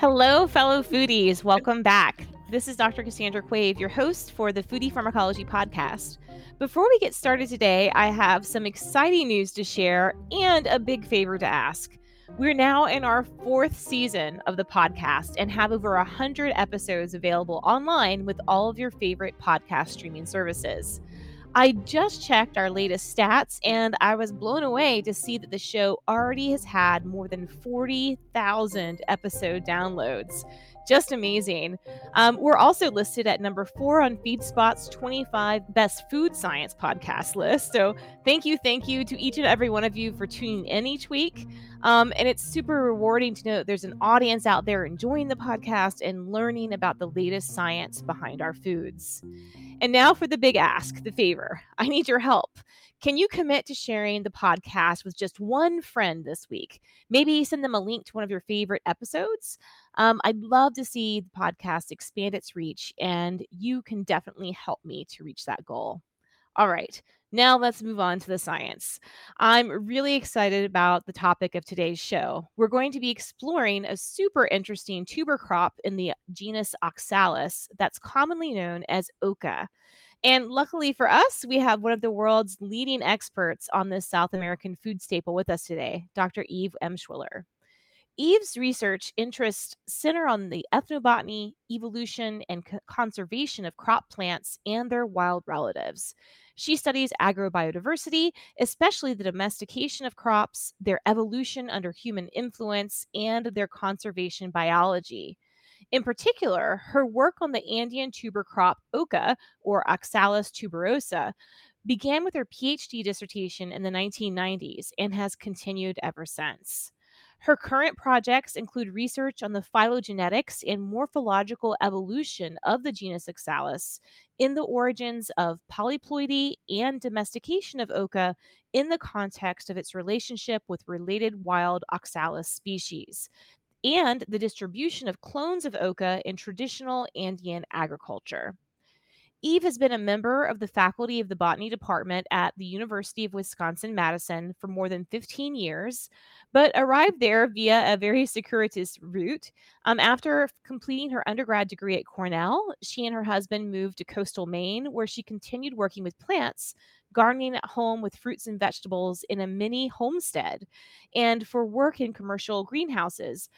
Hello, fellow foodies. Welcome back. This is Dr. Cassandra Quave, your host for the Foodie Pharmacology Podcast. Before we get started today, I have some exciting news to share and a big favor to ask. We're now in our fourth season of the podcast and have over 100 episodes available online with all of your favorite podcast streaming services. I just checked our latest stats and I was blown away to see that the show already has had more than 40,000 episode downloads. Just amazing. Um, we're also listed at number four on FeedSpot's 25 Best Food Science podcast list. So thank you, thank you to each and every one of you for tuning in each week. Um, and it's super rewarding to know there's an audience out there enjoying the podcast and learning about the latest science behind our foods. And now for the big ask, the favor. I need your help. Can you commit to sharing the podcast with just one friend this week? Maybe send them a link to one of your favorite episodes. Um, I'd love to see the podcast expand its reach, and you can definitely help me to reach that goal. All right, now let's move on to the science. I'm really excited about the topic of today's show. We're going to be exploring a super interesting tuber crop in the genus Oxalis that's commonly known as oca. And luckily for us, we have one of the world's leading experts on this South American food staple with us today, Dr. Eve M. Emshwiller. Eve's research interests center on the ethnobotany, evolution, and co- conservation of crop plants and their wild relatives. She studies agrobiodiversity, especially the domestication of crops, their evolution under human influence, and their conservation biology. In particular, her work on the Andean tuber crop oca, or Oxalis tuberosa, began with her PhD dissertation in the 1990s and has continued ever since. Her current projects include research on the phylogenetics and morphological evolution of the genus Oxalis, in the origins of polyploidy and domestication of oca in the context of its relationship with related wild Oxalis species, and the distribution of clones of oca in traditional Andean agriculture. Eve has been a member of the faculty of the botany department at the University of Wisconsin Madison for more than 15 years, but arrived there via a very circuitous route. Um, after completing her undergrad degree at Cornell, she and her husband moved to coastal Maine, where she continued working with plants, gardening at home with fruits and vegetables in a mini homestead, and for work in commercial greenhouses,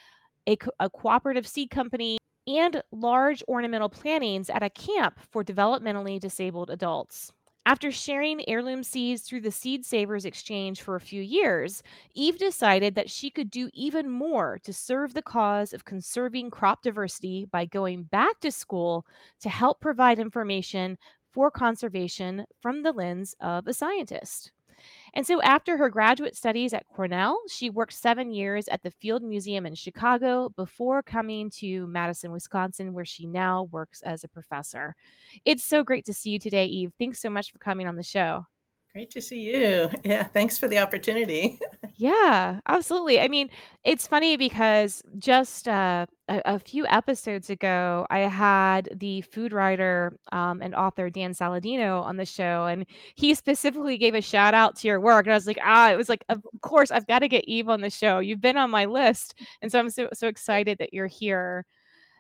a, co- a cooperative seed company and large ornamental plantings at a camp for developmentally disabled adults. After sharing heirloom seeds through the Seed Savers Exchange for a few years, Eve decided that she could do even more to serve the cause of conserving crop diversity by going back to school to help provide information for conservation from the lens of a scientist. And so, after her graduate studies at Cornell, she worked seven years at the Field Museum in Chicago before coming to Madison, Wisconsin, where she now works as a professor. It's so great to see you today, Eve. Thanks so much for coming on the show. Great to see you. Yeah, thanks for the opportunity. yeah, absolutely. I mean, it's funny because just uh, a, a, few episodes ago, I had the food writer um, and author Dan Saladino on the show, and he specifically gave a shout out to your work. And I was like, ah, it was like, of course, I've got to get Eve on the show. You've been on my list, and so I'm so so excited that you're here.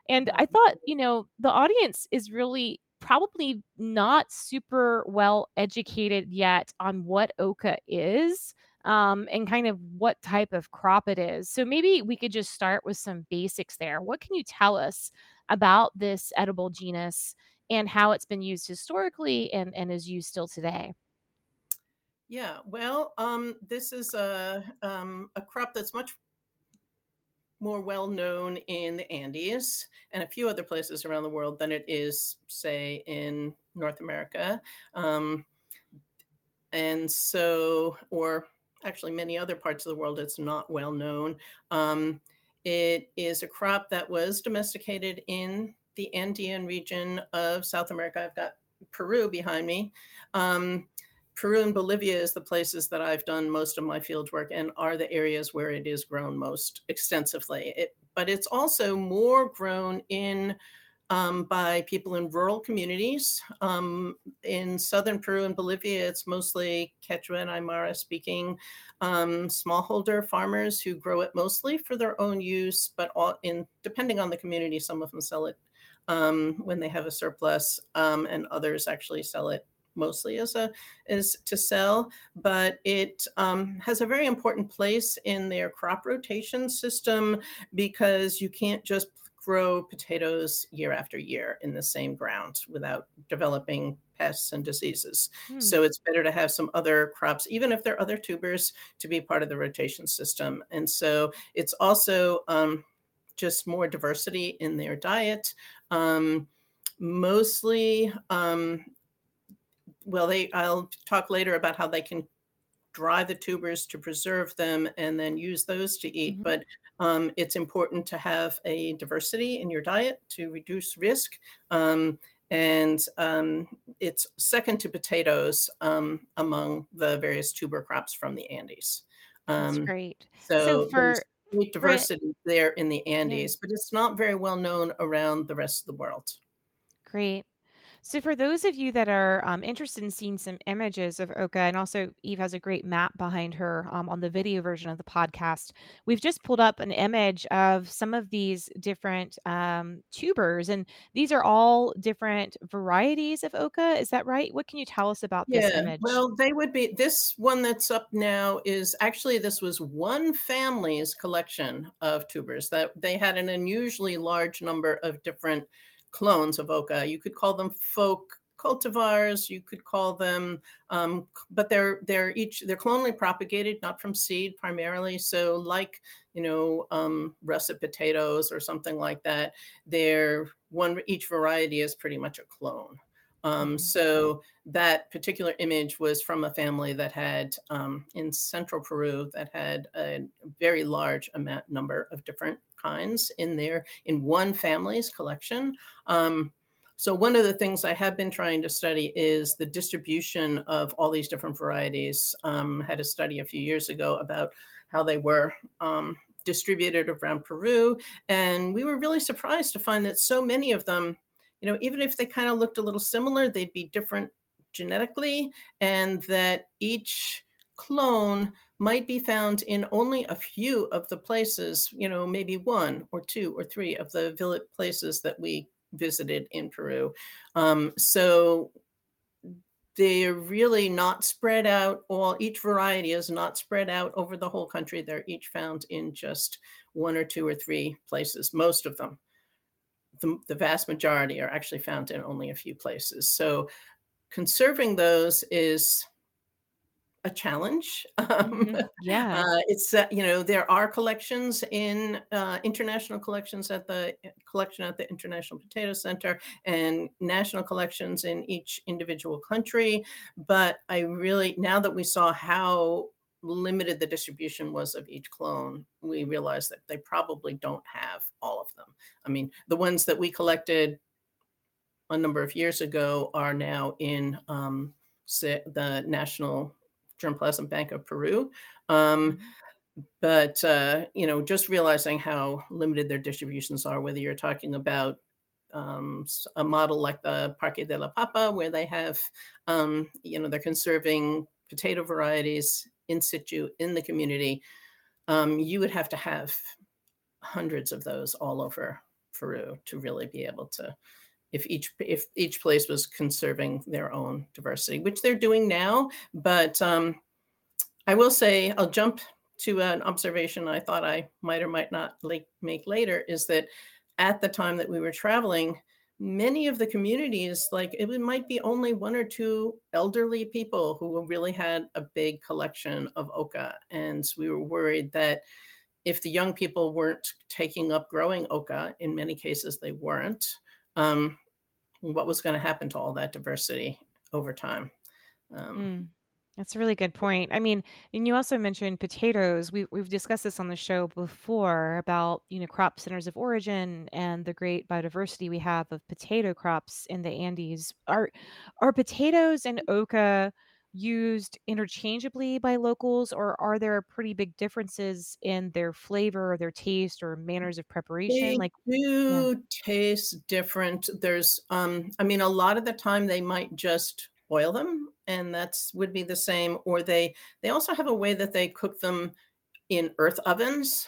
And I thought, you know, the audience is really probably not super well educated yet on what oca is um, and kind of what type of crop it is. So maybe we could just start with some basics there. What can you tell us about this edible genus and how it's been used historically and, and is used still today? Yeah, well, um, this is a, um, a crop that's much more well known in the Andes and a few other places around the world than it is, say, in North America. Um, and so, or actually many other parts of the world, it's not well known. Um, it is a crop that was domesticated in the Andean region of South America. I've got Peru behind me. Um, Peru and Bolivia is the places that I've done most of my field work and are the areas where it is grown most extensively. It, but it's also more grown in um, by people in rural communities. Um, in southern Peru and Bolivia, it's mostly Quechua and Aymara speaking um, smallholder farmers who grow it mostly for their own use, but all in depending on the community, some of them sell it um, when they have a surplus, um, and others actually sell it mostly as a is to sell but it um, has a very important place in their crop rotation system because you can't just grow potatoes year after year in the same ground without developing pests and diseases. Hmm. So it's better to have some other crops, even if they're other tubers, to be part of the rotation system. And so it's also um, just more diversity in their diet. Um, mostly, um, well, they I'll talk later about how they can dry the tubers to preserve them and then use those to eat. Mm-hmm. But um, it's important to have a diversity in your diet to reduce risk. Um, and um, it's second to potatoes um, among the various tuber crops from the Andes. That's um, great. So, so for diversity for, there in the Andes, yeah. but it's not very well known around the rest of the world. Great. So, for those of you that are um, interested in seeing some images of oca, and also Eve has a great map behind her um, on the video version of the podcast, we've just pulled up an image of some of these different um, tubers, and these are all different varieties of oca. Is that right? What can you tell us about yeah, this image? Well, they would be this one that's up now is actually this was one family's collection of tubers that they had an unusually large number of different clones of oca. You could call them folk cultivars. You could call them, um, but they're they're each they're clonally propagated, not from seed primarily. So like you know um, russet potatoes or something like that. They're one each variety is pretty much a clone. Um, mm-hmm. so that particular image was from a family that had um, in central Peru that had a very large amount number of different kinds in there in one family's collection. Um, so one of the things I have been trying to study is the distribution of all these different varieties. Um, had a study a few years ago about how they were um, distributed around Peru, and we were really surprised to find that so many of them, you know, even if they kind of looked a little similar, they'd be different genetically, and that each clone might be found in only a few of the places, you know, maybe one or two or three of the village places that we visited in Peru. Um, so they're really not spread out all each variety is not spread out over the whole country. They're each found in just one or two or three places most of them. The, the vast majority are actually found in only a few places. So conserving those is a challenge. Um, mm-hmm. Yeah, uh, it's uh, you know there are collections in uh, international collections at the eh, collection at the International Potato Center and national collections in each individual country. But I really now that we saw how limited the distribution was of each clone, we realized that they probably don't have all of them. I mean, the ones that we collected a number of years ago are now in um, the National Germplasm Bank of Peru. Um, mm-hmm. but uh, you know, just realizing how limited their distributions are, whether you're talking about um, a model like the Parque de la Papa, where they have, um, you know, they're conserving potato varieties in situ in the community, um, you would have to have hundreds of those all over Peru to really be able to if each if each place was conserving their own diversity, which they're doing now. But um, I will say, I'll jump to an observation I thought I might or might not make later is that at the time that we were traveling, many of the communities, like it might be only one or two elderly people who really had a big collection of oca. And we were worried that if the young people weren't taking up growing oca, in many cases they weren't, um, what was going to happen to all that diversity over time. Um, mm, that's a really good point. I mean, and you also mentioned potatoes. We, we've discussed this on the show before about, you know, crop centers of origin and the great biodiversity we have of potato crops in the Andes. Are, are potatoes and oca used interchangeably by locals, or are there pretty big differences in their flavor or their taste or manners of preparation? They Like, yeah. do taste different. There's, um, I mean, a lot of the time they might just oil them, and that's would be the same. Or they they also have a way that they cook them in earth ovens.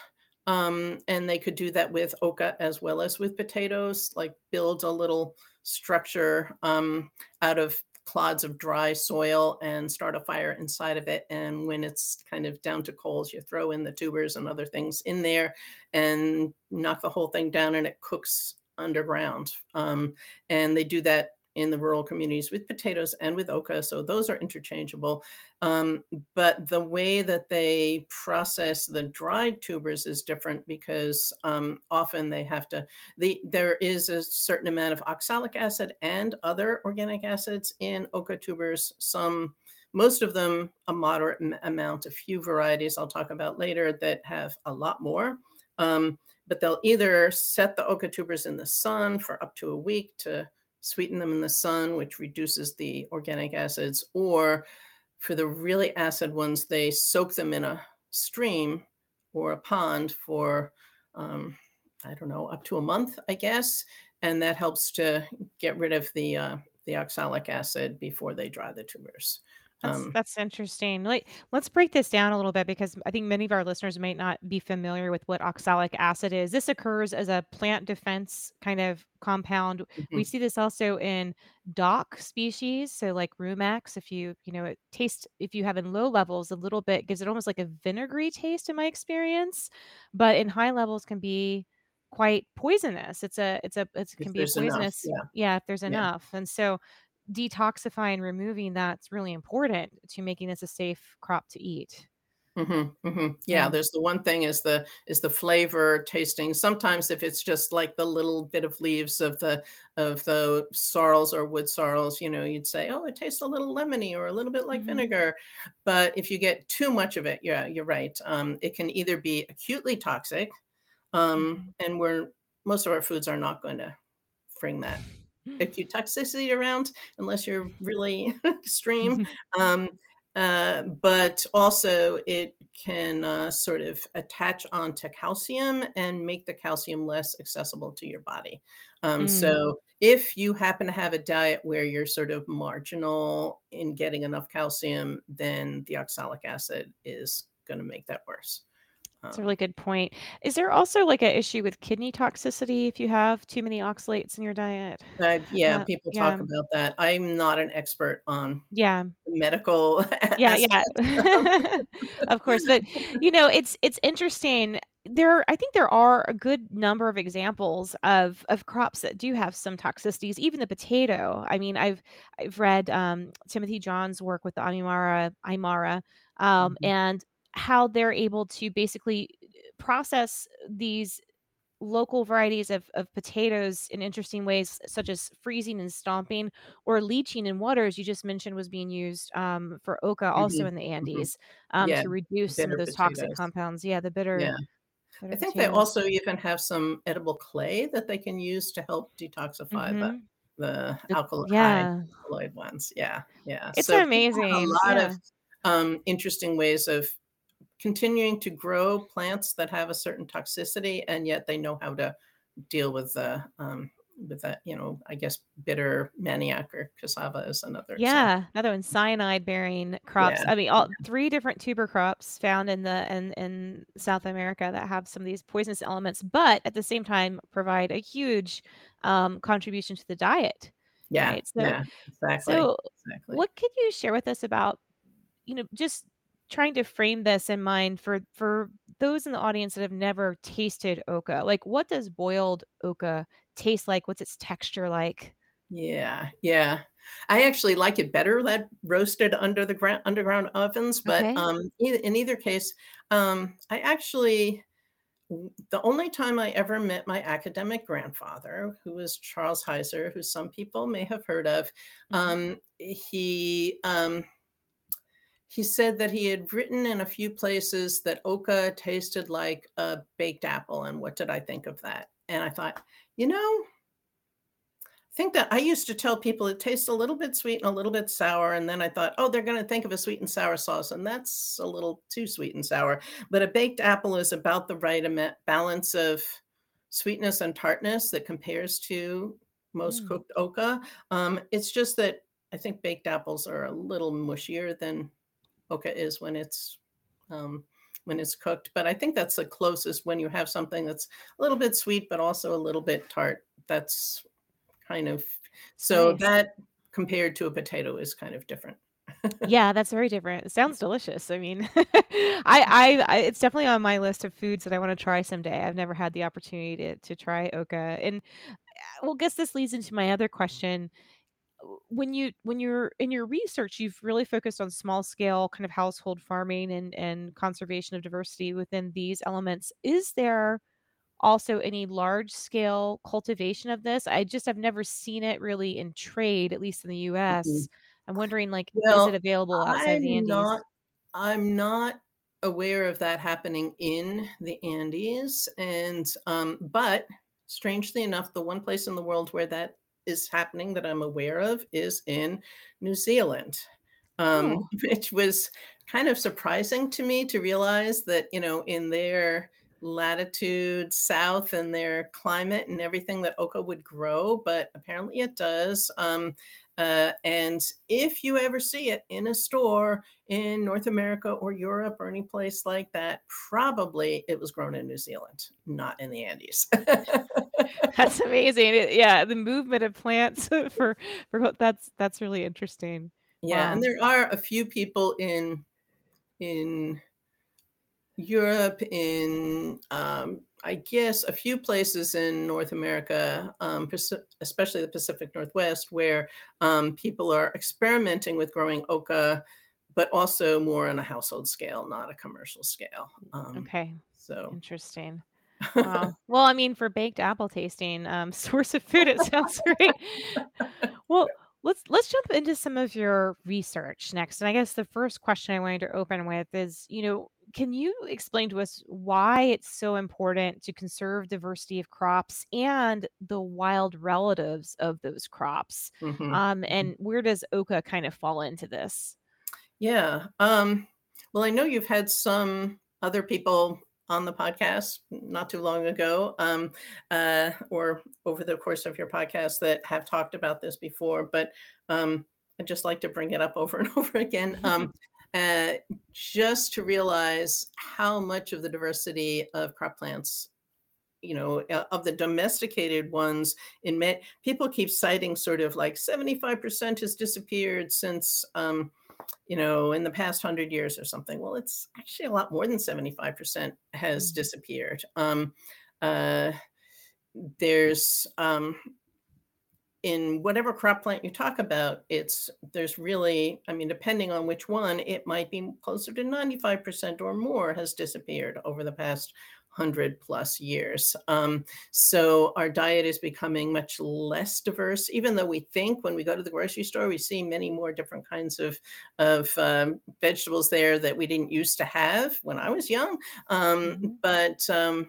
Um, and they could do that with oca as well as with potatoes, like build a little structure um, out of clods of dry soil and start a fire inside of it. And when it's kind of down to coals, you throw in the tubers and other things in there and knock the whole thing down, and it cooks underground. Um, and they do that in the rural communities with potatoes and with oca. So those are interchangeable. Um, but the way that they process the dried tubers is different because um, often they have to, the, there is a certain amount of oxalic acid and other organic acids in oca tubers. Some most of them a moderate amount, a few varieties I'll talk about later that have a lot more. Um, but they'll either set the oca tubers in the sun for up to a week to sweeten them in the sun, which reduces the organic acids, or for the really acid ones, they soak them in a stream or a pond for, um, I don't know, up to a month, I guess. And that helps to get rid of the, uh, the oxalic acid before they dry the tubers. That's Um, that's interesting. Like, let's break this down a little bit because I think many of our listeners might not be familiar with what oxalic acid is. This occurs as a plant defense kind of compound. We mhm, see this also in dock species, so like rumex. If you you know it tastes if you have in low levels, a little bit gives it almost like a vinegary taste in my experience, but in high levels can be quite poisonous. It's a it's a it if can be a there's enough, poisonous yeah, yeah if there's yeah. enough. And so detoxifying, removing that's really important to making this a safe crop to eat. Mhm, mhm. Yeah, Yeah. there's the one thing is the is the flavor tasting. Sometimes if it's just like the little bit of leaves of the of the sorrels or wood sorrels, you know, you'd say, "Oh, it tastes a little lemony or a little bit like Mhm. vinegar." But if you get too much of it, yeah, you're right. Um, it can either be acutely toxic, um, Mhm. and we're most of our foods are not going to bring that acute toxicity around unless you're really extreme. Um, uh, but also, it can uh, sort of attach onto calcium and make the calcium less accessible to your body. Um, Mm. so, if you happen to have a diet where you're sort of marginal in getting enough calcium, then the oxalic acid is going to make that worse. That's a Um, really good point. Is there also like an issue with kidney toxicity if you have too many oxalates in your diet? uh, yeah, Uh, people yeah. talk about that. I'm not an expert on Yeah. medical Yeah, yeah. Of course, but, you know, it's it's interesting. There I think there are a good number of examples of of crops that do have some toxicities, even the potato. I mean, I've I've read, um, Timothy Johns' work with the Aymara Aymara, um, Mhm, and how they're able to basically process these local varieties of, of potatoes in interesting ways, such as freezing and stomping or leaching in water, as you just mentioned, was being used um, for oca also mhm, in the mhm. Andes um, Yeah, to reduce some of those toxic compounds. Yeah, the bitter Yeah. I bitter think they also even have some edible clay that they can use to help detoxify the hmm the The, alkal high yeah, alkaloid ones. Yeah, yeah. it's So amazing. a lot of um, interesting ways of continuing to grow plants that have a certain toxicity, and yet they know how to deal with the um, with that. You know, I guess bitter manioc or cassava is another example. Yeah, another one, cyanide bearing crops. Yeah, I mean, all 3 different tuber crops found in the in in South America that have some of these poisonous elements, but at the same time provide a huge, um, contribution to the diet, yeah, right? So yeah. Exactly, so exactly. what could you share with us about, you know, just trying to frame this in mind for for those in the audience that have never tasted oca? Like, what does boiled oca taste like? What's its texture like? Yeah, yeah. I actually like it better that roasted under the ground underground ovens, but, Okay. um, in either case, um, I actually the only time I ever met my academic grandfather, who was Charles Heiser, who some people may have heard of, Mhm. um, he, um, he said that he had written in a few places that oca tasted like a baked apple, and what did I think of that? And I thought, "You know, think that I used to tell people it tastes a little bit sweet and a little bit sour. And then I thought, oh, they're going to think of a sweet and sour sauce. And that's a little too sweet and sour. But a baked apple is about the right amount, balance of sweetness and tartness that compares to most mm. cooked oca. Um, it's just that I think baked apples are a little mushier than oca is when it's um, when it's cooked. But I think that's the closest when you have something that's a little bit sweet but also a little bit tart. That's kind of so nice. that compared to a potato is kind of different. yeah, that's very different. It sounds delicious. I mean, I, I, I, it's definitely on my list of foods that I want to try someday. I've never had the opportunity to to try oca, and uh, well, guess this leads into my other question. When you when you're in your research, you've really focused on small scale kind of household farming and and conservation of diversity within these elements. Is there also any large scale cultivation of this. I just have never seen it really in trade, at least in the US. Mm-hmm. I'm wondering, like, well, is it available outside I'm the Andes? Not, I'm not aware of that happening in the Andes, and um, but strangely enough, the one place in the world where that is happening that I'm aware of is in New Zealand, um, oh. which was kind of surprising to me to realize that you know in their latitude south and their climate and everything that oca would grow, but apparently it does. Um, uh, and if you ever see it in a store in North America or Europe or any place like that, probably it was grown in New Zealand, not in the Andes. that's amazing. Yeah, the movement of plants for for that's that's really interesting. Yeah, wow. and there are a few people in in Europe, in um, I guess a few places in North America, um, especially the Pacific Northwest, where um, people are experimenting with growing oca, but also more on a household scale, not a commercial scale. Um, okay. So interesting. Wow. well, I mean, for baked apple tasting um, source of food, it sounds great. well, let's let's jump into some of your research next. And I guess the first question I wanted to open with is, you know, can you explain to us why it's so important to conserve diversity of crops and the wild relatives of those crops? Mm-hmm. Um, mm-hmm. and where does oca kind of fall into this? Yeah. Um, well, I know you've had some other people on the podcast not too long ago, um, uh, or over the course of your podcast that have talked about this before, but um, I'd just like to bring it up over and over again. Uh, just to realize how much of the diversity of crop plants you know uh, of the domesticated ones in May, people keep citing sort of like 75% has disappeared since um, you know in the past 100 years or something well it's actually a lot more than 75% has mm-hmm. disappeared um, uh, there's um, in whatever crop plant you talk about, it's there's really, I mean, depending on which one, it might be closer to 95% or more has disappeared over the past 100 plus years. Um, so our diet is becoming much less diverse, even though we think when we go to the grocery store, we see many more different kinds of, of um, vegetables there that we didn't used to have when I was young. Um, mm-hmm. But um,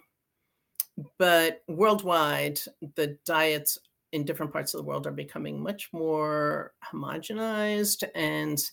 but worldwide, the diets in different parts of the world are becoming much more homogenized and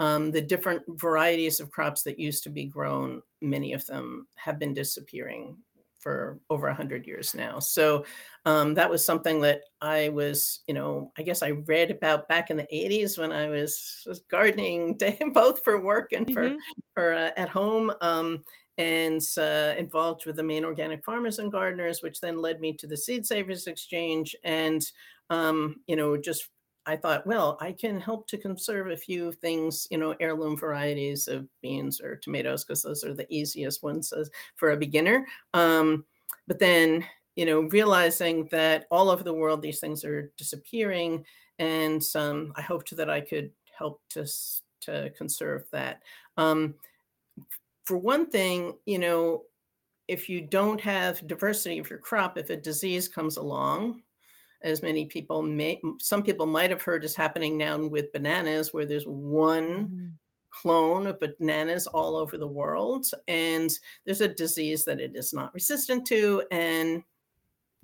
um, the different varieties of crops that used to be grown many of them have been disappearing for over 100 years now so um, that was something that i was you know i guess i read about back in the 80s when i was, was gardening both for work and for mm-hmm. for uh, at home um, and uh, involved with the Maine Organic Farmers and Gardeners, which then led me to the Seed Savers Exchange. And, um, you know, just I thought, well, I can help to conserve a few things, you know, heirloom varieties of beans or tomatoes, because those are the easiest ones for a beginner. Um, but then, you know, realizing that all over the world these things are disappearing, and um, I hoped that I could help to to conserve that. Um, for one thing, you know, if you don't have diversity of your crop, if a disease comes along, as many people may, some people might have heard is happening now with bananas, where there's one mm-hmm. clone of bananas all over the world, and there's a disease that it is not resistant to, and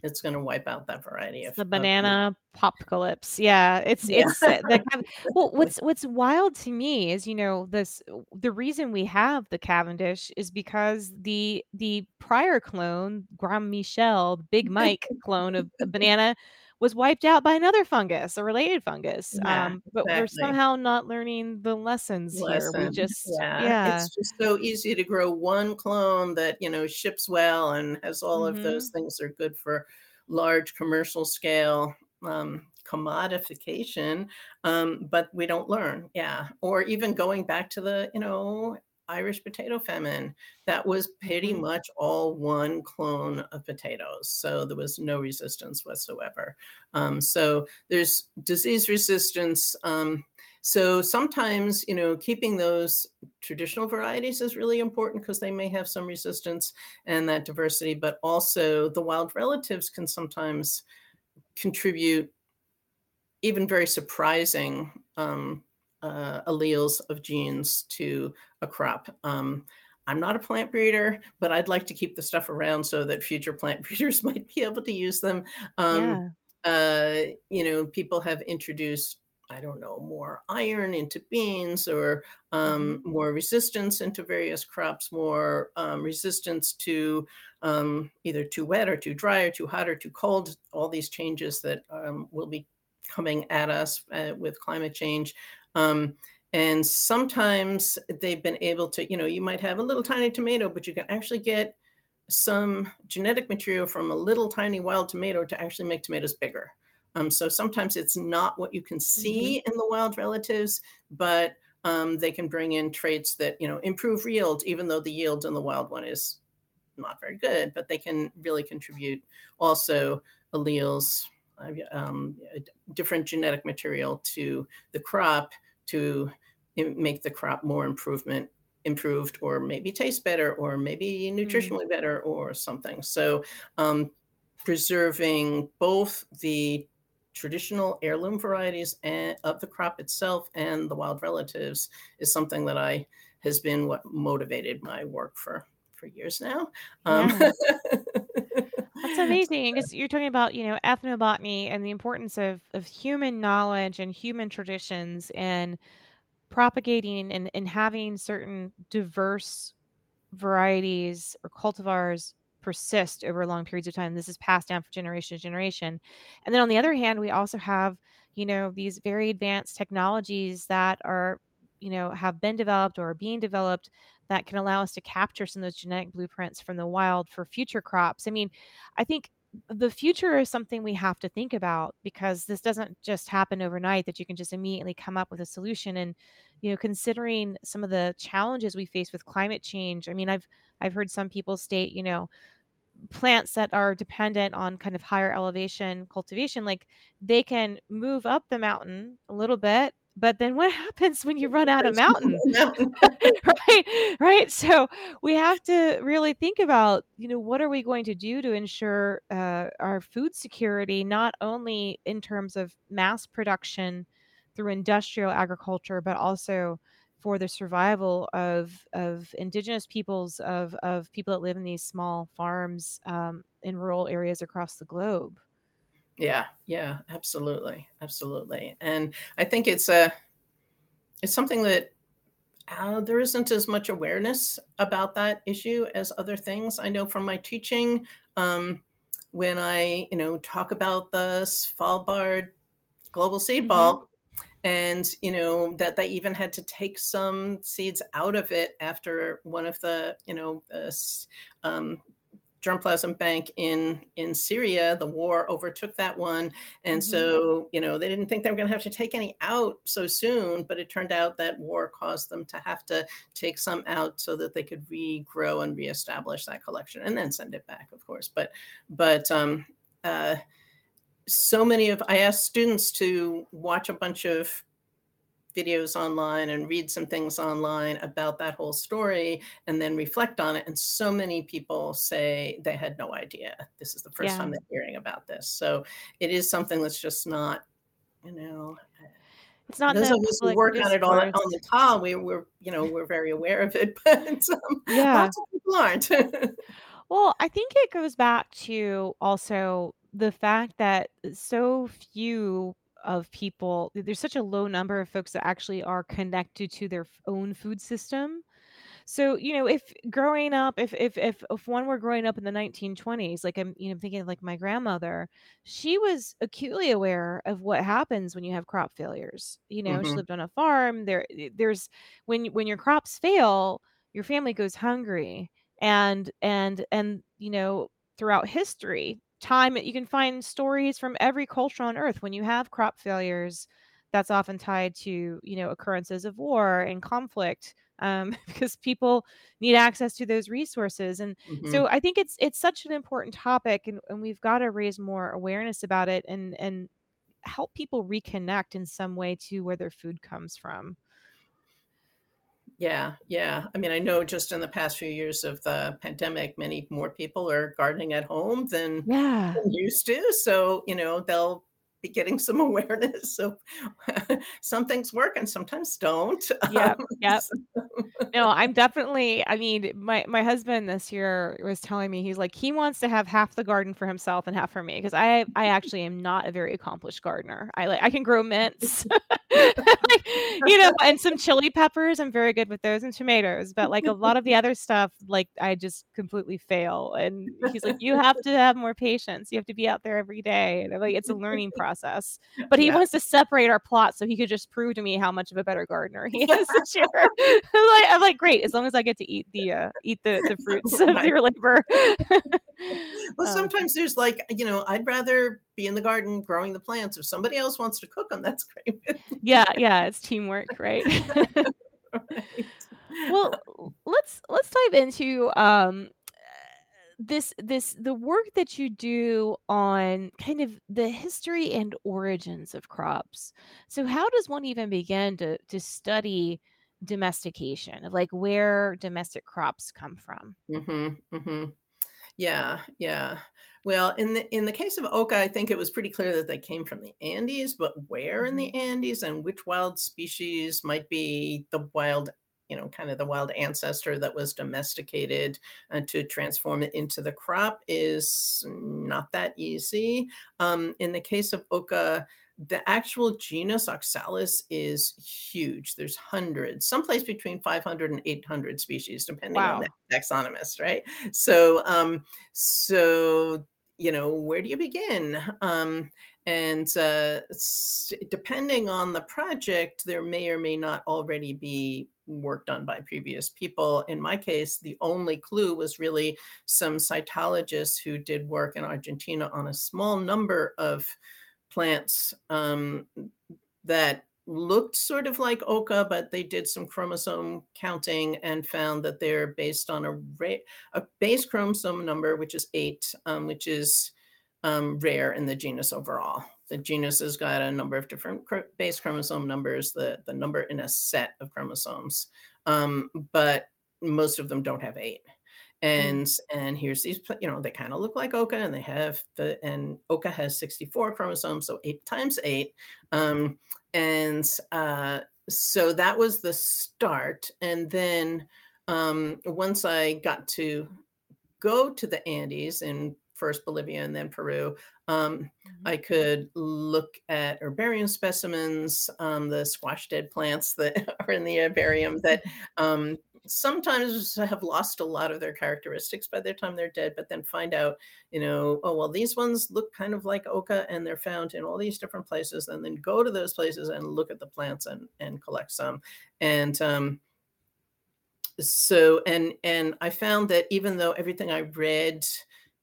it's going to wipe out that variety of the banana of, apocalypse. Yeah, it's yeah. it's uh, the, well. What's what's wild to me is you know this the reason we have the Cavendish is because the the prior clone Gros Michel, Big Mike clone of banana was wiped out by another fungus, a related fungus. Yeah, um, but exactly. we're somehow not learning the lessons, lessons. here. We just yeah. yeah. it's just so easy to grow one clone that you know ships well and has all mm-hmm. of those mm-hmm. things that are good for large commercial scale um, commodification, um, but we don't learn. Yeah, or even going back to the you know Irish potato famine. That was pretty mm-hmm. much all one clone of potatoes. So there was no resistance whatsoever. Um, so there's disease resistance. Um, so sometimes, you know, keeping those traditional varieties is really important because they may have some resistance and that diversity, but also the wild relatives can sometimes contribute even very surprising um, uh, alleles of genes to a crop. Um, I'm not a plant breeder, but I'd like to keep the stuff around so that future plant breeders might be able to use them. Um, yeah. uh, you know, people have introduced, I don't know, more iron into beans or um, mm-hmm. more resistance into various crops, more um, resistance to um, either too wet or too dry or too hot or too cold, all these changes that um, will be coming at us uh, with climate change. Um, and sometimes they've been able to, you know, you might have a little tiny tomato, but you can actually get some genetic material from a little tiny wild tomato to actually make tomatoes bigger. Um, so sometimes it's not what you can see mm-hmm. in the wild relatives, but um, they can bring in traits that you know improve yield, even though the yield in the wild one is not very good. But they can really contribute also alleles, um, different genetic material to the crop to make the crop more improvement improved or maybe taste better or maybe mm. nutritionally mm. better or something so um, preserving both the traditional heirloom varieties and, of the crop itself and the wild relatives is something that i has been what motivated my work for for years now um. That's amazing because you're talking about, you know, ethnobotany and the importance of of human knowledge and human traditions and propagating and, and having certain diverse varieties or cultivars persist over long periods of time. This is passed down from generation to generation. And then on the other hand, we also have, you know, these very advanced technologies that are, you know, have been developed or are being developed that can allow us to capture some of those genetic blueprints from the wild for future crops. I mean, I think the future is something we have to think about because this doesn't just happen overnight that you can just immediately come up with a solution and you know considering some of the challenges we face with climate change i mean i've i've heard some people state you know plants that are dependent on kind of higher elevation cultivation like they can move up the mountain a little bit but then what happens when you run out of mountain right right so we have to really think about you know what are we going to do to ensure uh, our food security not only in terms of mass production through industrial agriculture but also for the survival of of indigenous peoples of of people that live in these small farms um, in rural areas across the globe yeah, yeah, absolutely, absolutely. And I think it's a it's something that uh, there isn't as much awareness about that issue as other things. I know from my teaching, um, when I you know talk about the Svalbard global seed mm-hmm. and you know that they even had to take some seeds out of it after one of the you know uh, um, germplasm bank in in Syria. The war overtook that one, and mm-hmm. so you know they didn't think they were going to have to take any out so soon. But it turned out that war caused them to have to take some out so that they could regrow and reestablish that collection, and then send it back, of course. But but um, uh, so many of I asked students to watch a bunch of videos online and read some things online about that whole story and then reflect on it. And so many people say they had no idea. This is the first yeah. time they're hearing about this. So it is something that's just not, you know, it's not those of us who work on it on, on the call. We, we're, you know, we're very aware of it, but um, yeah. lots of people aren't. Well, I think it goes back to also the fact that so few of people there's such a low number of folks that actually are connected to their own food system so, you know, if growing up, if if if if one were growing up in the 1920s, like I'm, you know, thinking of like my grandmother, she was acutely aware of what happens when you have crop failures. You know, she hmm lived on a farm. There, there's when when your crops fail, your family goes hungry, and and and you know, throughout history, time you can find stories from every culture on earth when you have crop failures. That's often tied to you know occurrences of war and conflict um, because people need access to those resources. And hmm so I think it's it's such an important topic, and, and we've got to raise more awareness about it and and help people reconnect in some way to where their food comes from. Yeah, yeah. I mean, I know just in the past few years of the pandemic, many more people are gardening at home than Yeah. than used to. So, you know, they'll be getting some awareness. So some things work and sometimes don't. yeah Um, Yep. No, I'm definitely I mean, my my husband this year was telling me he's like he wants to have half the garden for himself and half for me because I I actually am not a very accomplished gardener. I like I can grow mints. Like, you know, and some chili peppers. I'm very good with those and tomatoes, but like a lot of the other stuff like I just completely fail. And he's like you have to have more patience. You have to be out there every day. And I'm like it's a learning process. But he yeah. wants to separate our plots so he could just prove to me how much of a better gardener he is this year. I'm like, I'm like, great, as long as I get to eat the uh, eat the the fruits of your labor. Well, um, sometimes there's like, you know, I'd rather be in the garden growing the plants. If somebody else wants to cook them, that's great. yeah, yeah, it's teamwork, right? Right. well, let's let's dive into um this this the work that you do on kind of the history and origins of crops. So how does one even begin to to study domestication of like where domestic crops come from? mm-hmm, mm-hmm. Yeah, yeah. Well, in the in the case of oca, I think it was pretty clear that they came from the Andes, but where in the Andes and which wild species might be the wild, you know, kind of the wild ancestor that was domesticated uh, to transform it into the crop is not that easy. Um, in the case of oca, the actual genus Oxalis is huge. There's hundreds, someplace between 500 and 800 species, depending on the taxonomist, right? So, um, so you know, where do you begin? Um, and uh, depending on the project, there may or may not already be work done by previous people. In my case, the only clue was really some cytologists who did work in Argentina on a small number of plants um, that looked sort of like oca, but they did some chromosome counting and found that they're based on a, ra- a base chromosome number, which is eight, um, which is um, rare in the genus overall. The genus has got a number of different chro- base chromosome numbers, the, the number in a set of chromosomes, um, but most of them don't have eight. And and here's these, you know, they kind of look like oca, and they have the and oca has 64 chromosomes, so eight times eight. Um, and uh, so that was the start. And then um, once I got to go to the Andes in first Bolivia and then Peru, um, Mhm. I could look at herbarium specimens, um, the squash dead plants that are in the herbarium that um, sometimes have lost a lot of their characteristics by the time they're dead, but then find out, you know, oh, well, these ones look kind of like oca and they're found in all these different places, and then go to those places and look at the plants and, and collect some. And um, so and and i found that even though everything i read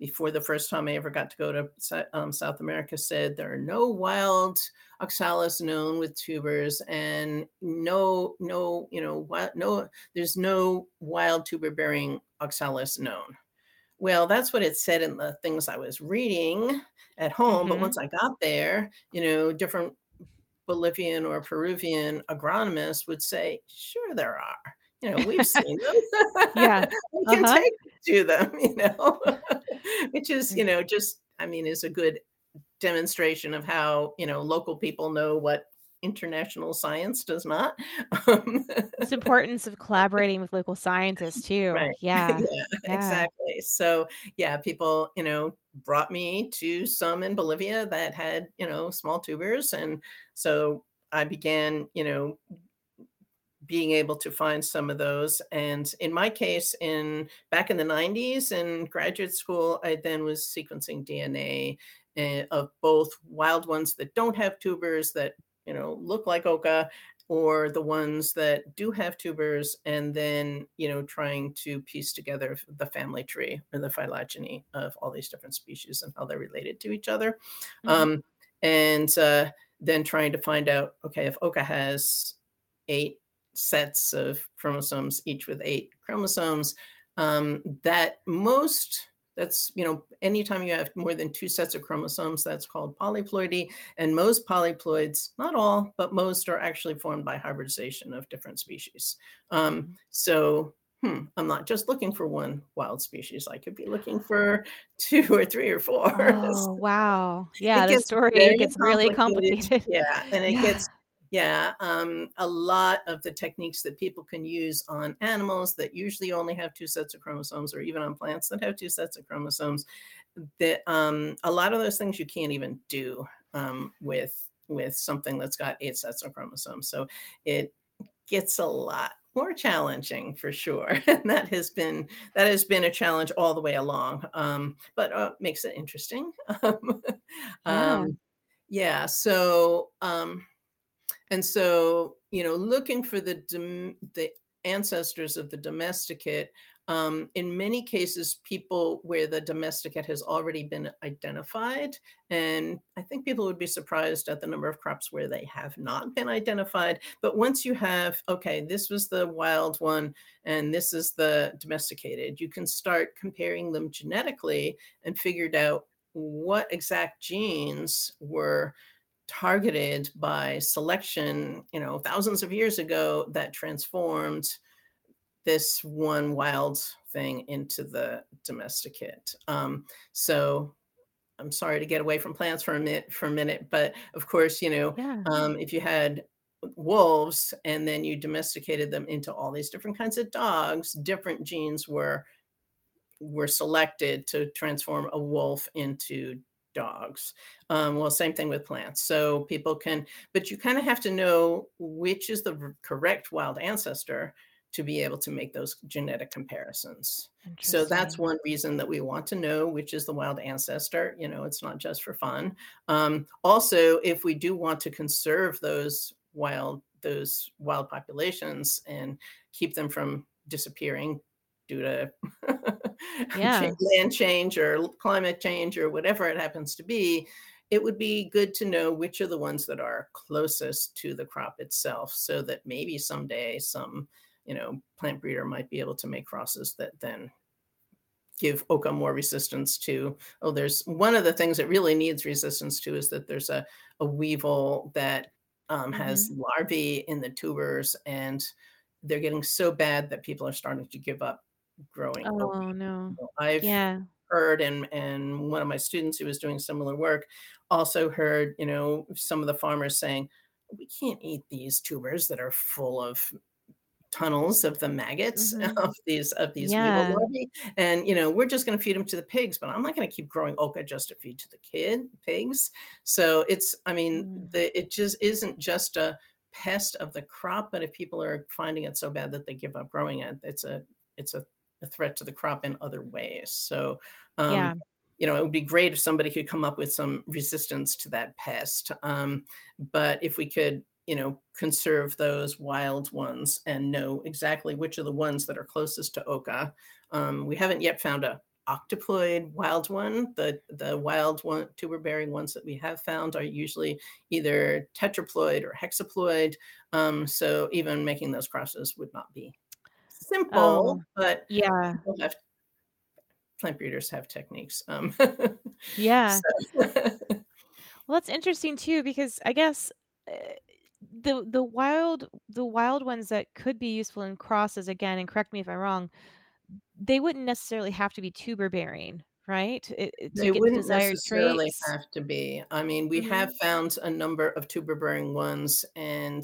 before the first time i ever got to go to um, south america said there are no wild oxalis known with tubers and no no you know what no there's no wild tuber bearing oxalis known well that's what it said in the things i was reading at home but Mhm. once i got there you know different bolivian or peruvian agronomists would say sure there are you know, we've seen them. Yeah. we can Uh-huh. take to them, you know, which is, Mm. you know, just, I mean, is a good demonstration of how, you know, local people know what international science does not. Um, It's importance of collaborating with local scientists too. Right. Yeah. Yeah, Yeah. exactly. So, yeah, people, you know, brought me to some in Bolivia that had, you know, small tubers. And so I began, you know, being able to find some of those. And in my case, in back in the 90s in graduate school, I then was sequencing DNA eh, of both wild ones that don't have tubers that, you know, look like oca or the ones that do have tubers and then, you know, trying to piece together the family tree or the phylogeny of all these different species and how they're related to each other. Mhm. Um, and uh, then trying to find out, okay, if oca has eight sets of chromosomes, each with eight chromosomes, um, that most that's you know anytime you have more than two sets of chromosomes that's called polyploidy and most polyploids not all but most are actually formed by hybridization of different species um, Mhm. so hmm, i'm not just looking for one wild species i could be looking for two or three or four Oh, wow. Yeah, the story gets really complicated. complicated. Yeah, and it Yeah. gets yeah, um, a lot of the techniques that people can use on animals that usually only have two sets of chromosomes, or even on plants that have two sets of chromosomes, that um, a lot of those things you can't even do um, with with something that's got eight sets of chromosomes. So it gets a lot more challenging for sure, and that has been that has been a challenge all the way along. Um, but uh, makes it interesting. Um, Yeah. um, yeah. So. Um, and so, you know, looking for the dom- the ancestors of the domesticate, um, in many cases, people where the domesticate has already been identified, and I think people would be surprised at the number of crops where they have not been identified. But once you have, okay, this was the wild one, and this is the domesticated, you can start comparing them genetically and figured out what exact genes were targeted by selection, you know, thousands of years ago that transformed this one wild thing into the domesticate. Um, so I'm sorry to get away from plants for a minute for a minute, but of course, you know, Yeah. um, if you had wolves and then you domesticated them into all these different kinds of dogs, different genes were were selected to transform a wolf into dogs. Um, well, same thing with plants. So people can, but you kind of have to know which is the correct wild ancestor to be able to make those genetic comparisons. So that's one reason that we want to know which is the wild ancestor. You know, it's not just for fun. Um, also, if we do want to conserve those wild those wild populations and keep them from disappearing due to Yeah. land change or climate change or whatever it happens to be, it would be good to know which are the ones that are closest to the crop itself so that maybe someday some you know plant breeder might be able to make crosses that then give oca more resistance to oh there's one of the things it really needs resistance to is that there's a, a weevil that um, has Mhm. larvae in the tubers and they're getting so bad that people are starting to give up growing. Oh, no. I've Yeah. heard and and one of my students who was doing similar work also heard you know some of the farmers saying we can't eat these tubers that are full of tunnels of the maggots Mhm. of these of these Yeah. larvae and you know we're just going to feed them to the pigs but i'm not going to keep growing oca just to feed to the kid pigs so it's i mean Mm. the, it just isn't just a pest of the crop but if people are finding it so bad that they give up growing it it's a it's a, a threat to the crop in other ways so um Yeah. you know, it would be great if somebody could come up with some resistance to that pest. Um, but if we could, you know, conserve those wild ones and know exactly which are the ones that are closest to oca. Um, we haven't yet found a octoploid wild one. The the wild one tuber bearing ones that we have found are usually either tetraploid or hexaploid. Um, so even making those crosses would not be simple, Oh, but yeah. have plant breeders have techniques. Um, Yeah. Well, that's interesting too because I guess uh, the the wild the wild ones that could be useful in crosses again, and correct me if I'm wrong, they wouldn't necessarily have to be tuber bearing, right? It, it- They wouldn't necessarily traits. have to be. I mean, we Mhm. have found a number of tuber bearing ones, and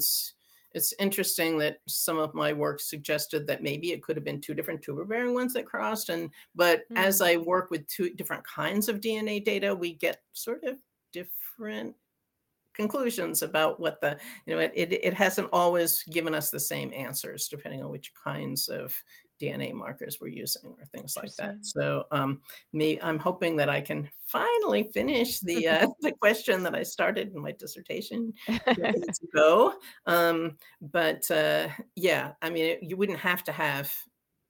it's interesting that some of my work suggested that maybe it could have been two different tuber bearing ones that crossed. And but as Mm. I work with two different kinds of DNA data, we get sort of different conclusions about what the you know it, it, it hasn't always given us the same answers depending on which kinds of dna markers we're using or things like that. So um me i'm hoping that i can finally finish the uh, the question that i started in my dissertation decades ago. Um but uh yeah i mean it, you wouldn't have to have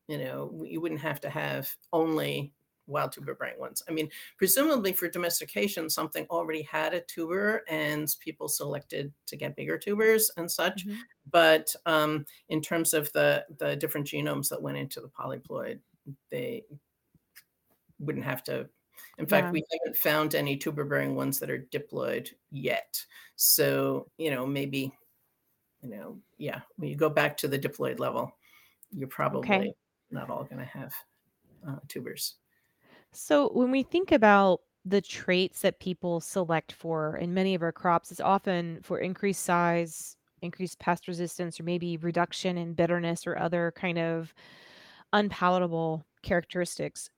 you know you wouldn't have to have only wild tuber bearing ones. I mean presumably for domestication something already had a tuber and people selected to get bigger tubers and such. Mhm. but um, in terms of the the different genomes that went into the polyploid they wouldn't have to in fact Yeah. we haven't found any tuber bearing ones that are diploid yet. So you know maybe you know yeah when you go back to the diploid level you're probably not all going to have uh, tubers So when we think about the traits that people select for in many of our crops, it's often for increased size, increased pest resistance, or maybe reduction in bitterness or other kind of unpalatable characteristics.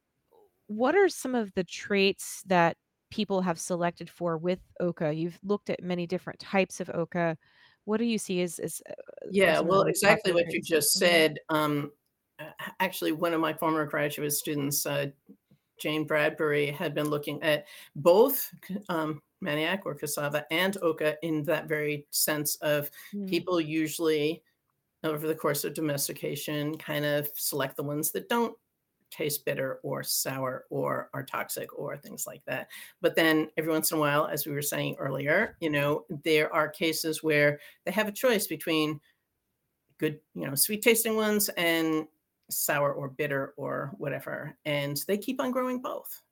What are some of the traits that people have selected for with oca? You've looked at many different types of oca. What do you see as, as uh, Yeah, of well, exactly popular what you traits? just Mhm. said. Um, a- actually, one of my former graduate students, uh, Jane Bradbury, had been looking at both um, Manioc or cassava and oca in that very sense of Mm, people usually, over the course of domestication, kind of select the ones that don't taste bitter or sour or are toxic or things like that. But then every once in a while, as we were saying earlier, you know, there are cases where they have a choice between good, you know, sweet tasting ones and sour or bitter or whatever. And they keep on growing both.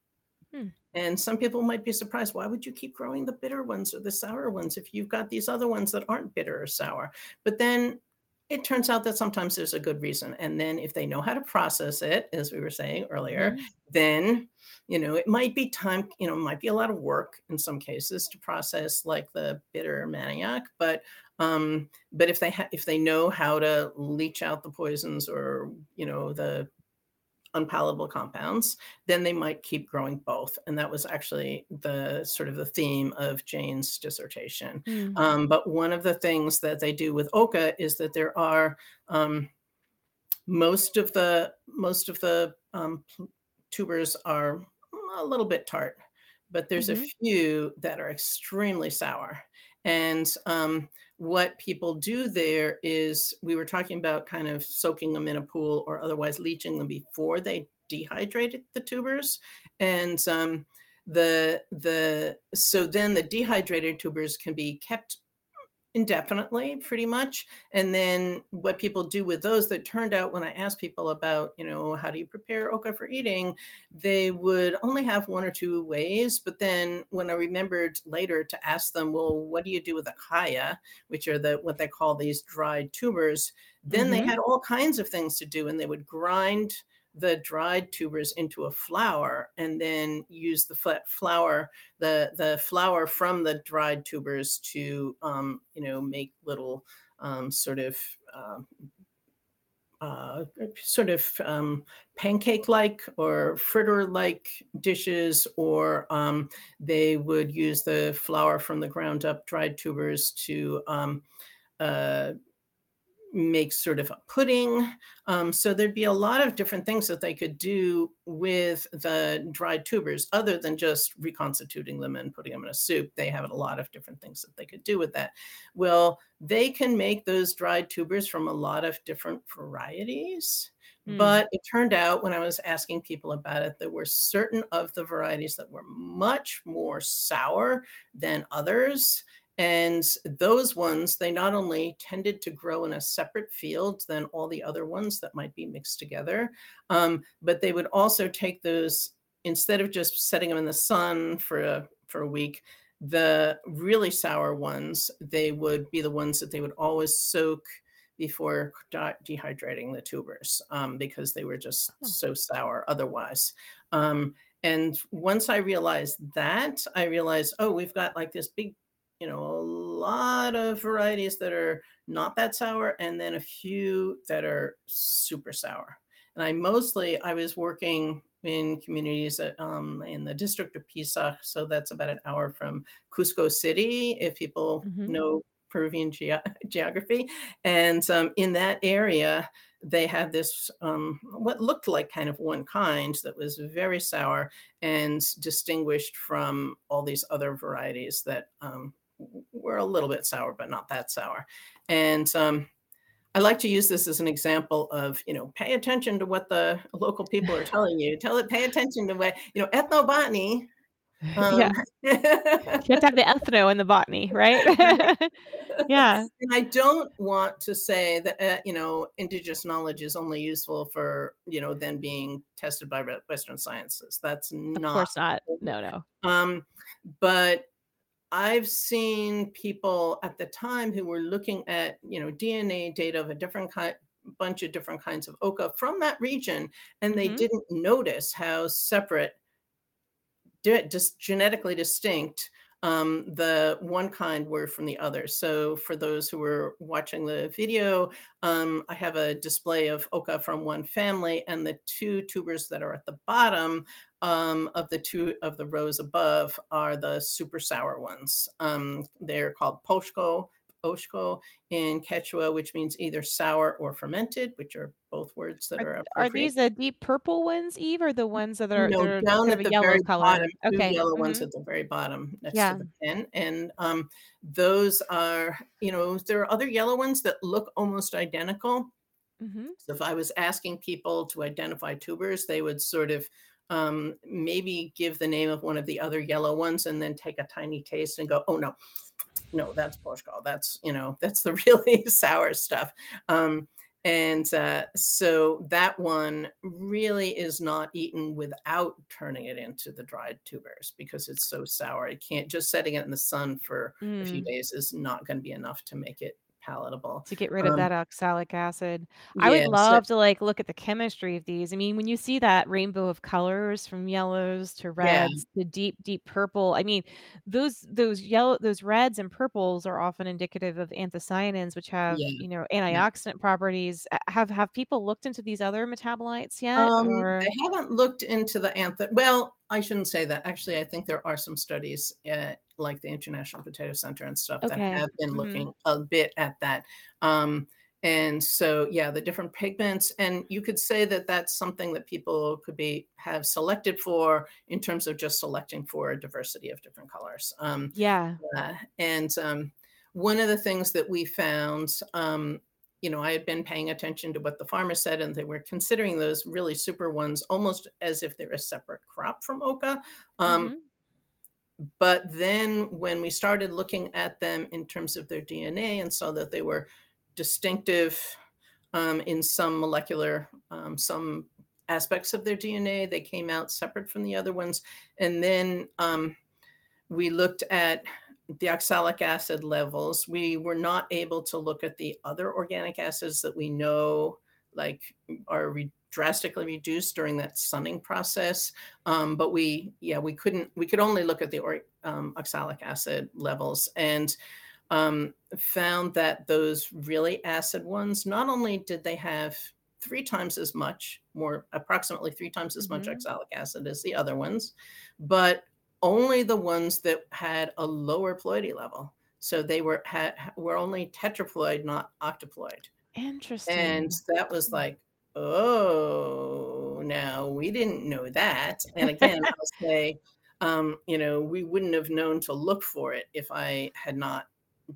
Hmm. And some people might be surprised why would you keep growing the bitter ones or the sour ones if you've got these other ones that aren't bitter or sour? But then it turns out that sometimes there's a good reason. And then if they know how to process it, as we were saying earlier, mhm. then you know it might be time you know it might be a lot of work in some cases to process like the bitter manioc but um but if they ha- if they know how to leach out the poisons or you know the unpalatable compounds then they might keep growing both and that was actually the sort of the theme of jane's dissertation Mm, um, but one of the things that they do with oca is that there are um, most of the most of the um, tubers are a little bit tart, but there's mhm. a few that are extremely sour. And um, what people do there is we were talking about kind of soaking them in a pool or otherwise leaching them before they dehydrated the tubers. And um, the the so then the dehydrated tubers can be kept indefinitely pretty much and then what people do with those that turned out when i asked people about you know how do you prepare oca for eating they would only have one or two ways but then when i remembered later to ask them well what do you do with the kaya which are the what they call these dried tubers then they Mhm. had all kinds of things to do and they would grind the dried tubers into a flour and then use the flour the the flour from the dried tubers to um, you know make little um, sort of um, uh, sort of um, pancake like or fritter like dishes, or um, they would use the flour from the ground up dried tubers to um, uh, make sort of a pudding. Um, so there'd be a lot of different things that they could do with the dried tubers other than just reconstituting them and putting them in a soup. They have a lot of different things that they could do with that. Well, they can make those dried tubers from a lot of different varieties. Mm. But it turned out when I was asking people about it, there were certain of the varieties that were much more sour than others. And those ones, they not only tended to grow in a separate field than all the other ones that might be mixed together, um, but they would also take those instead of just setting them in the sun for a for a week. The really sour ones, they would be the ones that they would always soak before dehydrating the tubers um, because they were just Oh. so sour otherwise. Um, and once I realized that, I realized, oh, we've got like this big, you know, a lot of varieties that are not that sour, and then a few that are super sour. And I mostly I was working in communities that, um, in the district of Pisac, so that's about an hour from Cusco City, if people mm-hmm. know Peruvian ge- geography. And um, in that area, they had this um, what looked like kind of one kind that was very sour and distinguished from all these other varieties that um, were a little bit sour but not that sour and um, i like to use this as an example of you know pay attention to what the local people are telling you tell it pay attention to what you know ethnobotany um, yeah. you have to have the ethno and the botany, right? yeah. And I don't want to say that, uh, you know, indigenous knowledge is only useful for, you know, then being tested by Western sciences. That's not. Of course not. No, no. Um, but I've seen people at the time who were looking at, you know, DNA data of a different kind, bunch of different kinds of oca from that region, and they mm-hmm. didn't notice how separate just genetically distinct um, the one kind were from the other. So for those who were watching the video, um, I have a display of oca from one family, and the two tubers that are at the bottom um, of the two of the rows above are the super sour ones. Um, they're called poshko oshko in Quechua, which means either sour or fermented, which are both words that are. Are, are these the deep purple ones, Eve, or the ones that are, no, that are down at the yellow very color? bottom? Okay. Yellow mm-hmm. ones at the very bottom next Yeah. to the pen, and um, those are, you know, there are other yellow ones that look almost identical. Mm-hmm. So if I was asking people to identify tubers, they would sort of um, maybe give the name of one of the other yellow ones and then take a tiny taste and go, oh no, no, that's Portugal. That's, you know, that's the really sour stuff. Um, and uh, so that one really is not eaten without turning it into the dried tubers because it's so sour. It can't just setting it in the sun for a few Mm. days is not going to be enough to make it palatable. to get rid of Um, that oxalic acid. I would yeah, so love to like look at the chemistry of these. I mean, when you see that rainbow of colors from yellows to yeah, reds to deep, deep purple, I mean, those those yellow those reds and purples are often indicative of anthocyanins, which have, yeah, you know, yeah. antioxidant properties. Have have people looked into these other metabolites yet? Um, Or I haven't looked into the anther. Well, I shouldn't say that. Actually, I think there are some studies, uh, like the International Potato Center and stuff, that have been hmm looking a bit at that. Um, and so, yeah, the different pigments, and you could say that that's something that people could be have selected for in terms of just selecting for a diversity of different colors. Um, Yeah. uh, and um, one of the things that we found, um, you know, I had been paying attention to what the farmer said, and they were considering those really super ones almost as if they're a separate crop from oca. Um, hmm but then when we started looking at them in terms of their DNA and saw that they were distinctive um, in some molecular, um, some aspects of their DNA, they came out separate from the other ones. And then um, we looked at the oxalic acid levels. We were not able to look at the other organic acids that we know like are re- drastically reduced during that sunning process. Um, but we, yeah, we couldn't, we could only look at the or, um, oxalic acid levels and um, found that those really acid ones, not only did they have three times as much, more approximately three times as much hmm oxalic acid as the other ones, but only the ones that had a lower ploidy level. So they were had were only tetraploid, not octoploid. Interesting. And that was like, oh, no, we didn't know that. And again, I'll say, um, you know, we wouldn't have known to look for it if I had not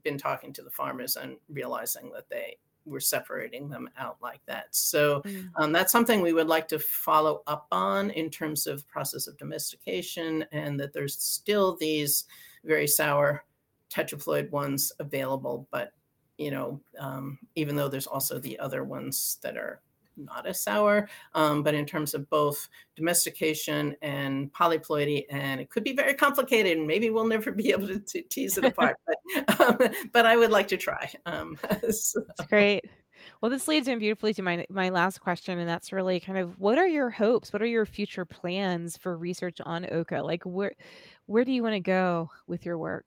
been talking to the farmers and realizing that they were separating them out like that. So Mm. um, that's something we would like to follow up on in terms of process of domestication, and that there's still these very sour tetraploid ones available, but you know, um, even though there's also the other ones that are not as sour, um, but in terms of both domestication and polyploidy, and it could be very complicated, and maybe we'll never be able to, to tease it apart. But um, but I would like to try. Um, so, That's great. Well, this leads in beautifully to my my last question, and that's really kind of what are your hopes? What are your future plans for research on oca? Like where where do you want to go with your work?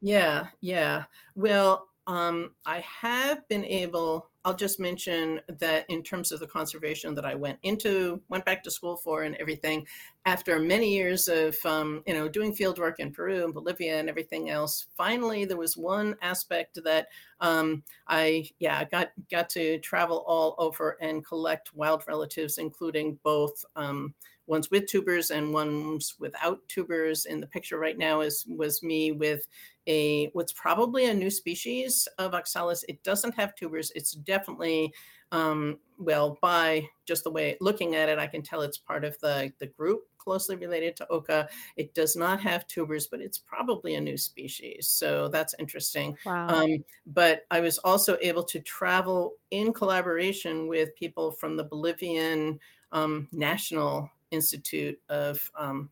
Yeah, yeah. Well, um, I have been able, I'll just mention that in terms of the conservation that I went into, went back to school for and everything, after many years of, um, you know, doing field work in Peru and Bolivia and everything else, finally there was one aspect that um, I, yeah, got, got to travel all over and collect wild relatives, including both um, ones with tubers and ones without tubers. In the picture right now is was me with a what's probably a new species of oxalis. It doesn't have tubers. It's definitely um, well by just the way looking at it, I can tell it's part of the the group closely related to oca. It does not have tubers, but it's probably a new species. So that's interesting. Wow. Um, but I was also able to travel in collaboration with people from the Bolivian um, National Institute of, um,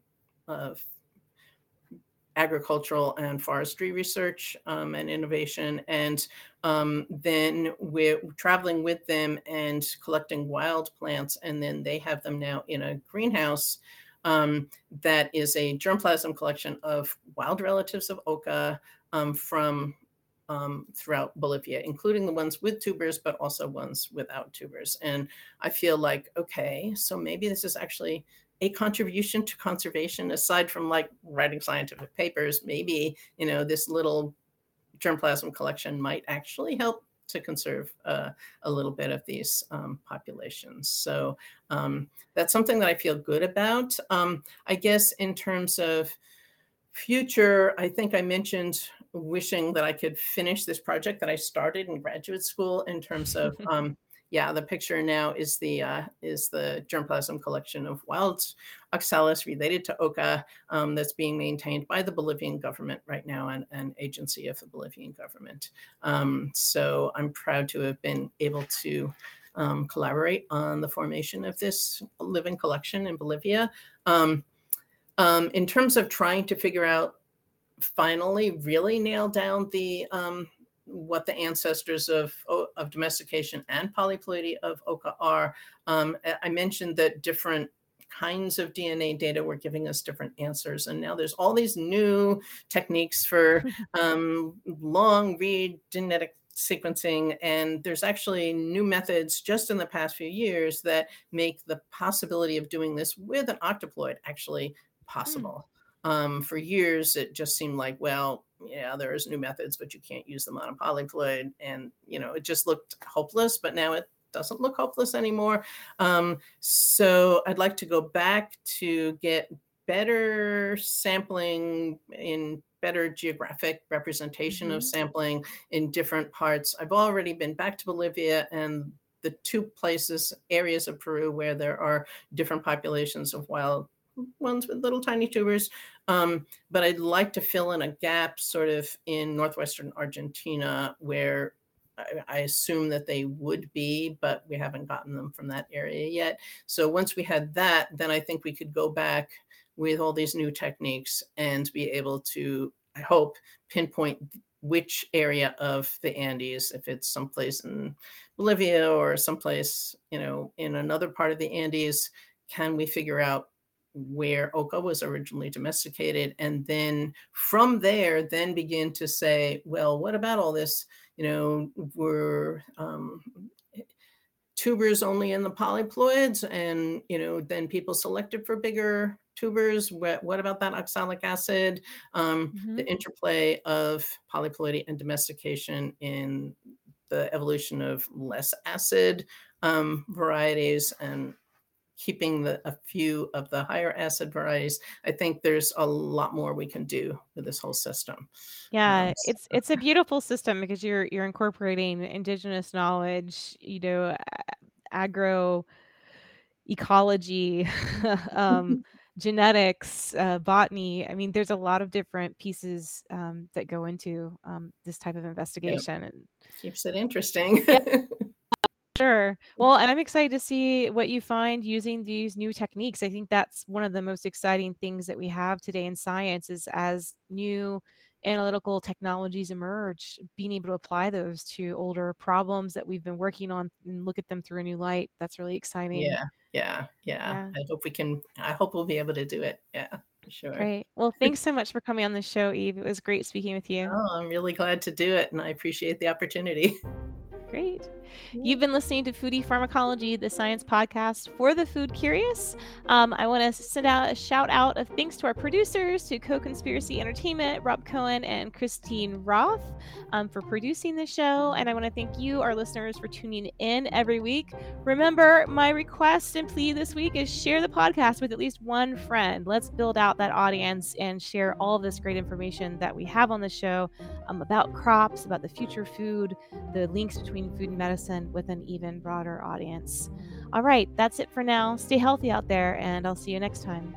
of agricultural and forestry research um, and innovation. And um, then we're traveling with them and collecting wild plants. And then they have them now in a greenhouse um, that is a germplasm collection of wild relatives of oca um, from um, throughout Bolivia, including the ones with tubers, but also ones without tubers. And I feel like, okay, so maybe this is actually a contribution to conservation aside from like writing scientific papers. Maybe you know this little germplasm collection might actually help to conserve uh, a little bit of these um, populations. So um, that's something that i feel good about. Um, i guess in terms of future i think i mentioned wishing that i could finish this project that i started in graduate school in terms of um, yeah, the picture now is the uh, is the germplasm collection of wild oxalis related to oca um, that's being maintained by the Bolivian government right now and an agency of the Bolivian government. Um, so I'm proud to have been able to um, collaborate on the formation of this living collection in Bolivia. Um, um, in terms of trying to figure out finally really nail down the um, what the ancestors of, of domestication and polyploidy of oca are. Um, I mentioned that different kinds of DNA data were giving us different answers. And now there's all these new techniques for um, long read genetic sequencing. And there's actually new methods just in the past few years that make the possibility of doing this with an octoploid actually hmm. possible. Um, for years, it just seemed like, well, yeah, there's new methods, but you can't use them on a polyploid. And, you know, it just looked hopeless, but now it doesn't look hopeless anymore. Um, so I'd like to go back to get better sampling in better geographic representation mm-hmm. of sampling in different parts. I've already been back to Bolivia and the two places, areas of Peru where there are different populations of wild ones with little tiny tubers. Um, but I'd like to fill in a gap sort of in northwestern Argentina where I, I assume that they would be, but we haven't gotten them from that area yet. So once we had that, then I think we could go back with all these new techniques and be able to, I hope, pinpoint which area of the Andes, if it's someplace in Bolivia or someplace, you know, in another part of the Andes, can we figure out where oca was originally domesticated. And then from there, then begin to say, well, what about all this? You know, were um, tubers only in the polyploids? And, you know, then people selected for bigger tubers. What, what about that oxalic acid? Um, mm-hmm. The interplay of polyploidy and domestication in the evolution of less acid um, varieties and keeping the, a few of the higher acid varieties i think there's a lot more we can do with this whole system yeah um, so. it's it's a beautiful system because you're you're incorporating indigenous knowledge you know agro ecology um, genetics uh, botany i mean there's a lot of different pieces um, that go into um, this type of investigation yep. and keeps it interesting yeah. Sure. Well, and I'm excited to see what you find using these new techniques. I think that's one of the most exciting things that we have today in science is as new analytical technologies emerge, being able to apply those to older problems that we've been working on and look at them through a new light. That's really exciting. Yeah, yeah, yeah. Yeah. I hope we can. I hope we'll be able to do it. Yeah, sure. Great. Well, thanks so much for coming on the show, Eve. It was great speaking with you. Oh, I'm really glad to do it, and I appreciate the opportunity. Great. You've been listening to Foodie Pharmacology, the science podcast for the food curious. Um, I want to send out a shout out of thanks to our producers, to Co Conspiracy Entertainment, Rob Cohen and Christine Roth, um, for producing the show. And I want to thank you, our listeners, for tuning in every week. Remember, my request and plea this week is share the podcast with at least one friend. Let's build out that audience and share all this great information that we have on the show um, about crops, about the future food, the links between food and medicine with an even broader audience. All right, that's it for now. Stay healthy out there, and I'll see you next time.